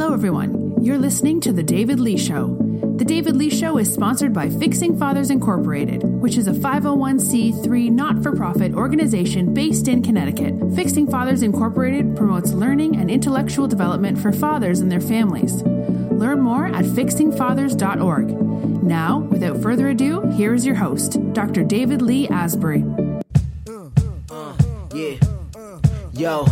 Hello, everyone. You're listening to The David Lee Show. The David Lee Show is sponsored by Fixing Fathers Incorporated, which is a 501c3 not for profit organization based in Connecticut. Fixing Fathers Incorporated promotes learning and intellectual development for fathers and their families. Learn more at fixingfathers.org. Now, without further ado, here is your host, Dr. David Lee Asbury. Uh, uh, yeah. Yo.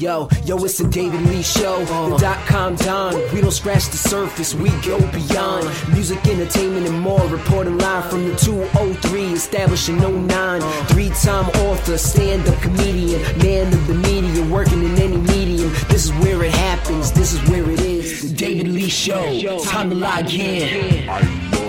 Yo, yo, it's the David Lee Show. The dot com Don. We don't scratch the surface, we go beyond. Music, entertainment, and more. Reporting live from the 203, establishing 09. Three time author, stand up comedian, man of the media, working in any medium. This is where it happens, this is where it is. The David Lee Show. Time to log in.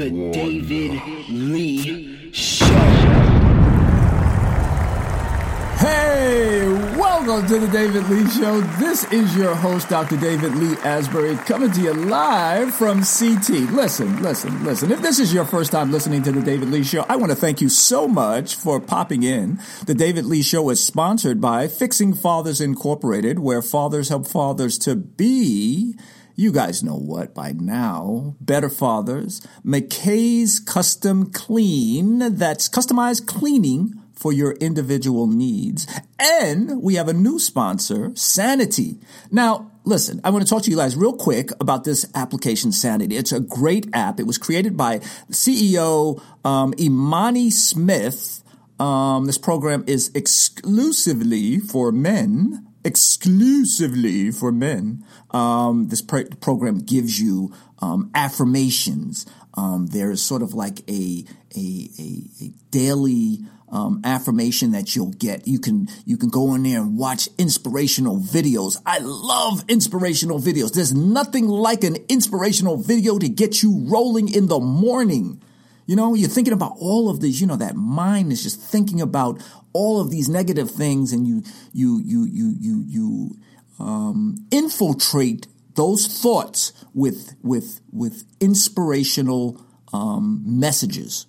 The David Lee Show. Hey, welcome to the David Lee Show. This is your host, Dr. David Lee Asbury, coming to you live from CT. Listen, listen, listen. If this is your first time listening to the David Lee Show, I want to thank you so much for popping in. The David Lee Show is sponsored by Fixing Fathers Incorporated, where fathers help fathers to be you guys know what by now. Better Fathers, McKay's Custom Clean, that's customized cleaning for your individual needs. And we have a new sponsor, Sanity. Now, listen, I want to talk to you guys real quick about this application, Sanity. It's a great app. It was created by CEO um, Imani Smith. Um, this program is exclusively for men exclusively for men. Um, this pr- program gives you um, affirmations. Um, there's sort of like a a, a, a daily um, affirmation that you'll get. You can you can go in there and watch inspirational videos. I love inspirational videos. There's nothing like an inspirational video to get you rolling in the morning. You know, you're thinking about all of these, you know, that mind is just thinking about all of these negative things and you, you, you, you, you, you, um, infiltrate those thoughts with, with, with inspirational, um, messages.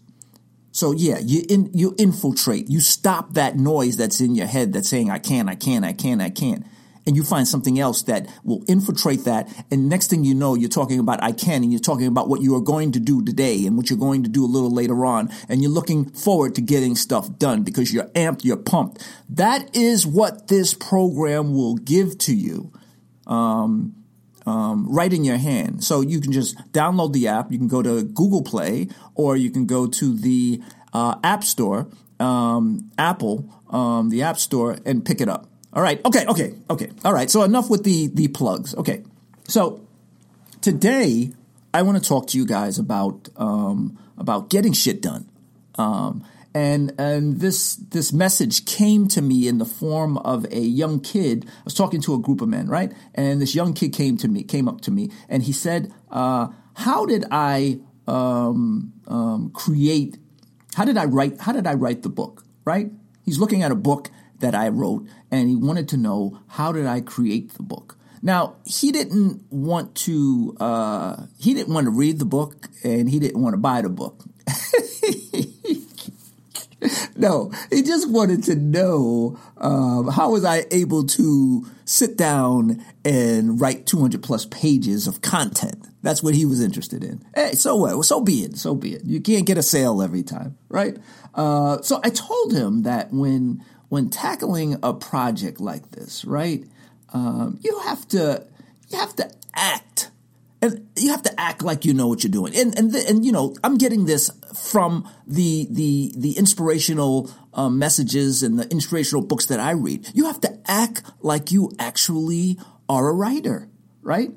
So yeah, you in, you infiltrate, you stop that noise that's in your head that's saying, I can't, I can't, I can't, I can't and you find something else that will infiltrate that. And next thing you know, you're talking about I can, and you're talking about what you are going to do today and what you're going to do a little later on. And you're looking forward to getting stuff done because you're amped, you're pumped. That is what this program will give to you. Um, um, right in your hand. So you can just download the app. You can go to Google Play or you can go to the uh, App Store, um, Apple, um, the App Store, and pick it up. All right. Okay. Okay. Okay. All right. So enough with the the plugs. Okay. So today I want to talk to you guys about um, about getting shit done. Um, and and this this message came to me in the form of a young kid. I was talking to a group of men, right? And this young kid came to me, came up to me, and he said, uh, "How did I um, um, create? How did I write? How did I write the book? Right? He's looking at a book that I wrote, and he wanted to know how did I create the book. Now he didn't want to. Uh, he didn't want to read the book, and he didn't want to buy the book. no, he just wanted to know um, how was I able to sit down and write 200 plus pages of content. That's what he was interested in. Hey, so what? So be it. So be it. You can't get a sale every time, right? Uh, so I told him that when when tackling a project like this, right, um, you have to you have to act and you have to act like you know what you're doing. And and and you know, I'm getting this from the the the inspirational um, messages and the inspirational books that I read. You have to act like you actually are a writer, right?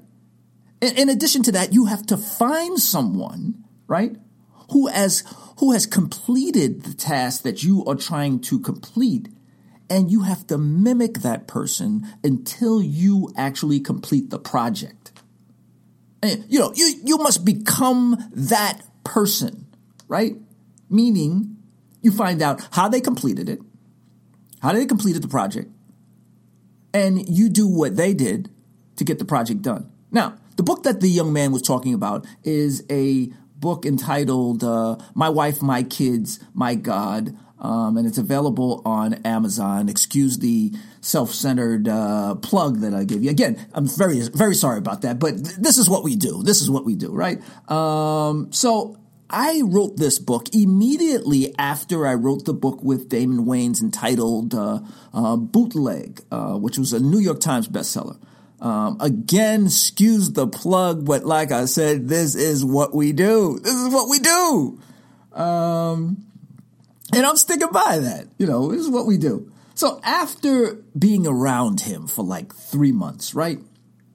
In, in addition to that, you have to find someone, right, who has who has completed the task that you are trying to complete and you have to mimic that person until you actually complete the project. And, you know, you, you must become that person, right? Meaning you find out how they completed it, how they completed the project, and you do what they did to get the project done. Now, the book that the young man was talking about is a book entitled uh, My Wife, My Kids, My God. Um, and it's available on Amazon. Excuse the self-centered uh, plug that I gave you. Again, I'm very, very sorry about that, but th- this is what we do. This is what we do, right? Um, so I wrote this book immediately after I wrote the book with Damon Wayans entitled uh, uh, Bootleg, uh, which was a New York Times bestseller. Um, again, excuse the plug, but like I said, this is what we do. This is what we do. Um, and I'm sticking by that. You know, this is what we do. So after being around him for like three months, right?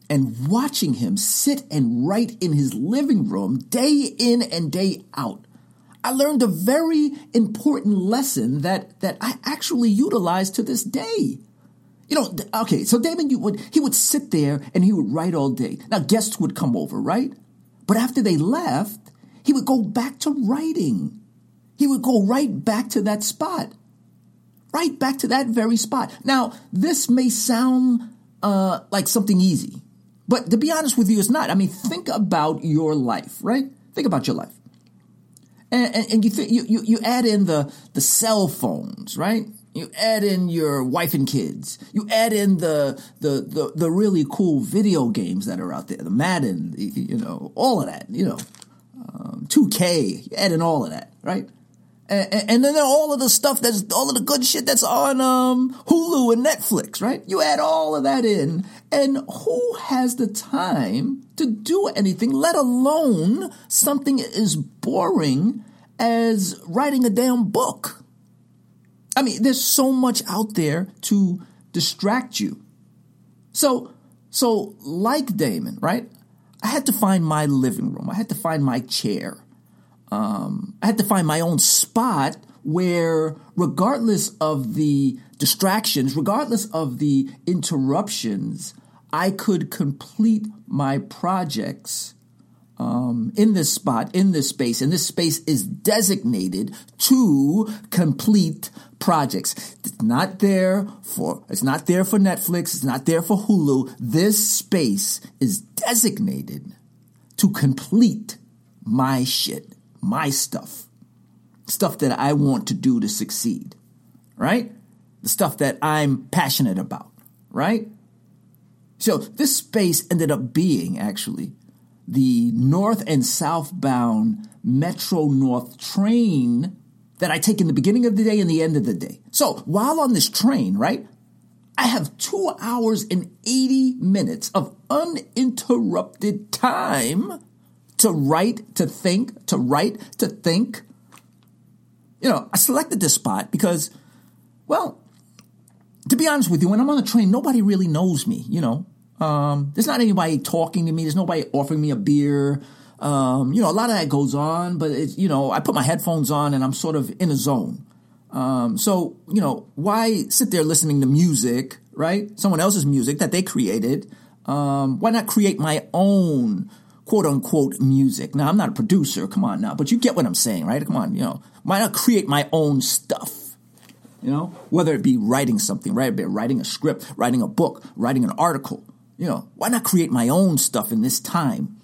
And watching him sit and write in his living room day in and day out, I learned a very important lesson that, that I actually utilize to this day. You know, okay, so Damon, you would, he would sit there and he would write all day. Now guests would come over, right? But after they left, he would go back to writing. He would go right back to that spot. Right back to that very spot. Now, this may sound uh, like something easy, but to be honest with you, it's not. I mean, think about your life, right? Think about your life. And, and, and you, th- you, you, you add in the, the cell phones, right? You add in your wife and kids. You add in the, the, the, the really cool video games that are out there, the Madden, you know, all of that, you know, um, 2K, you add in all of that, right? And, and then all of the stuff that's all of the good shit that's on um, Hulu and Netflix, right? You add all of that in, and who has the time to do anything, let alone something as boring as writing a damn book? I mean, there's so much out there to distract you. So, so like Damon, right? I had to find my living room. I had to find my chair. Um, I had to find my own spot where, regardless of the distractions, regardless of the interruptions, I could complete my projects um, in this spot, in this space, and this space is designated to complete projects. It's not there for it's not there for Netflix. It's not there for Hulu. This space is designated to complete my shit, my stuff, stuff that I want to do to succeed, right? The stuff that I'm passionate about, right? So this space ended up being actually the north and southbound Metro North train that I take in the beginning of the day and the end of the day. So while on this train, right, I have two hours and 80 minutes of uninterrupted time to write, to think, to write, to think. You know, I selected this spot because, well, to be honest with you, when I'm on the train, nobody really knows me, you know. Um, there's not anybody talking to me. There's nobody offering me a beer. Um, you know, a lot of that goes on, but it's, you know, I put my headphones on and I'm sort of in a zone. Um, so, you know, why sit there listening to music, right? Someone else's music that they created. Um, why not create my own quote unquote music? Now, I'm not a producer. Come on now, but you get what I'm saying, right? Come on, you know, why not create my own stuff? You know, whether it be writing something, right? Be writing a script, writing a book, writing an article. You know, why not create my own stuff in this time?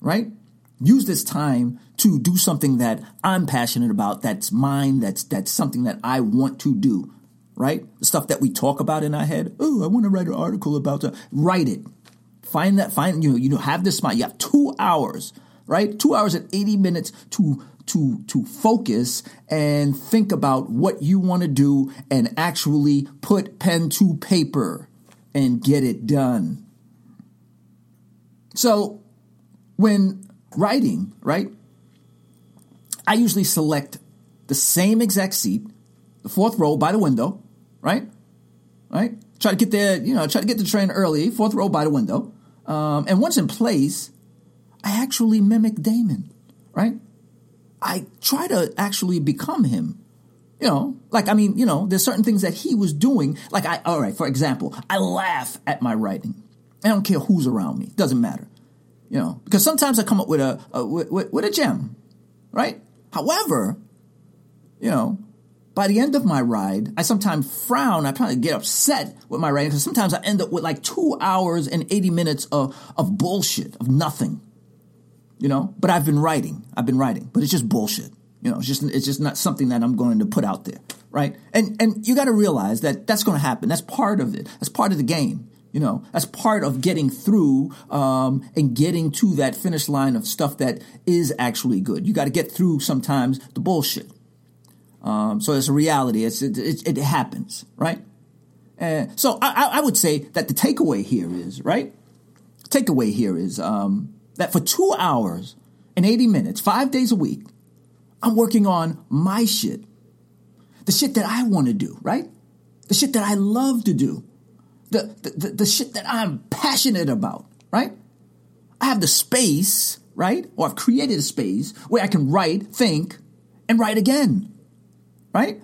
Right? Use this time to do something that I'm passionate about, that's mine, that's that's something that I want to do. Right? The stuff that we talk about in our head. Oh, I want to write an article about that. Write it. Find that find you know, you know have this mind. You have two hours, right? Two hours and 80 minutes to to to focus and think about what you want to do and actually put pen to paper and get it done. So, when writing, right, I usually select the same exact seat, the fourth row by the window, right? Right? Try to get there, you know, try to get the train early, fourth row by the window. Um, and once in place, I actually mimic Damon, right? I try to actually become him. You know, like, I mean, you know, there's certain things that he was doing. Like, I, all right, for example, I laugh at my writing. I don't care who's around me. Doesn't matter. You know, because sometimes I come up with a, a with, with a gem, right? However, you know, by the end of my ride, I sometimes frown. I probably get upset with my riding because sometimes I end up with like two hours and 80 minutes of, of bullshit, of nothing. You know, but I've been writing. I've been writing, but it's just bullshit. You know, it's just it's just not something that I'm going to put out there, right? And and you got to realize that that's going to happen. That's part of it. That's part of the game. You know, that's part of getting through um, and getting to that finish line of stuff that is actually good. You got to get through sometimes the bullshit. Um, so it's a reality. It's it, it, it happens, right? So I, I would say that the takeaway here is right. Takeaway here is um, that for two hours and eighty minutes, five days a week, I'm working on my shit, the shit that I want to do, right? The shit that I love to do the, the, the shit that I'm passionate about, right? I have the space, right? Or I've created a space where I can write, think, and write again, right?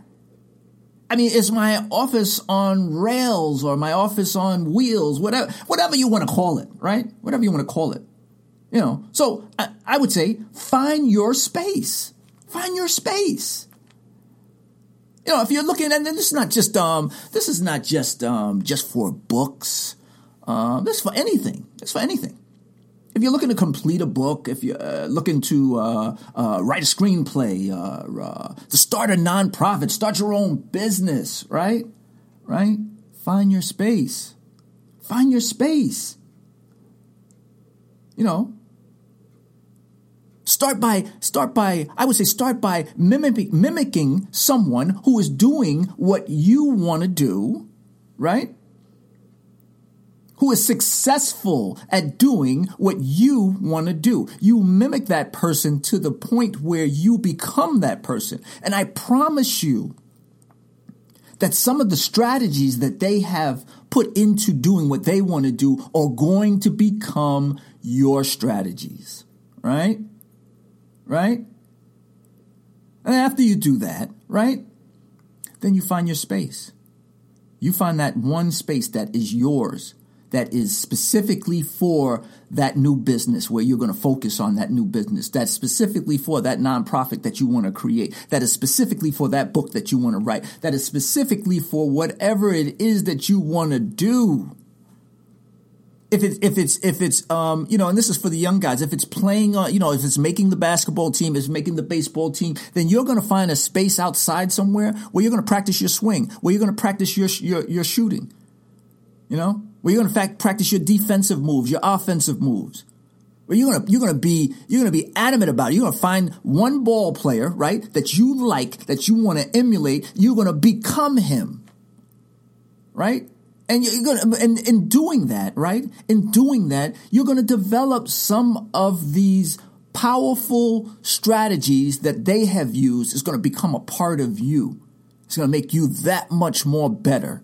I mean, is my office on rails or my office on wheels, whatever, whatever you want to call it, right? Whatever you want to call it. You know, so I, I would say find your space. Find your space. You know, if you're looking at this is not just um this is not just um just for books. Um, this is for anything. It's for anything. If you're looking to complete a book, if you're uh, looking to uh, uh, write a screenplay, uh, uh, to start a nonprofit, start your own business, right? Right? Find your space. Find your space. You know, Start by, start by, I would say start by mimicking, mimicking someone who is doing what you want to do, right? Who is successful at doing what you want to do. You mimic that person to the point where you become that person. And I promise you that some of the strategies that they have put into doing what they want to do are going to become your strategies, right? right? And after you do that, right? Then you find your space. You find that one space that is yours, that is specifically for that new business where you're going to focus on that new business, that's specifically for that nonprofit that you want to create, that is specifically for that book that you want to write, that is specifically for whatever it is that you want to do. If it's if it's if it's um you know and this is for the young guys if it's playing uh, you know if it's making the basketball team if it's making the baseball team then you're going to find a space outside somewhere where you're going to practice your swing where you're going to practice your your your shooting you know where you're going to fact practice your defensive moves your offensive moves where you're going to you're going to be you're going to be adamant about it you're going to find one ball player right that you like that you want to emulate you're going to become him right and you're gonna, and in doing that, right? In doing that, you're gonna develop some of these powerful strategies that they have used is gonna become a part of you. It's gonna make you that much more better.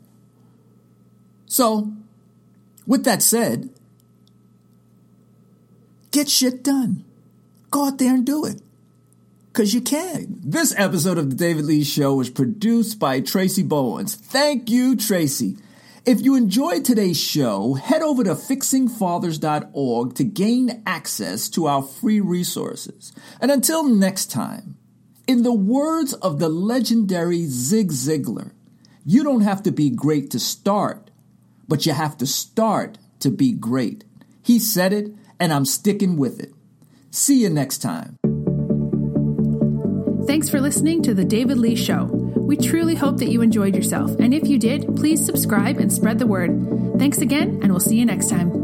So, with that said, get shit done. Go out there and do it. Cause you can. This episode of the David Lee Show was produced by Tracy Bowens. Thank you, Tracy. If you enjoyed today's show, head over to fixingfathers.org to gain access to our free resources. And until next time, in the words of the legendary Zig Ziglar, you don't have to be great to start, but you have to start to be great. He said it, and I'm sticking with it. See you next time. Thanks for listening to The David Lee Show. We truly hope that you enjoyed yourself, and if you did, please subscribe and spread the word. Thanks again, and we'll see you next time.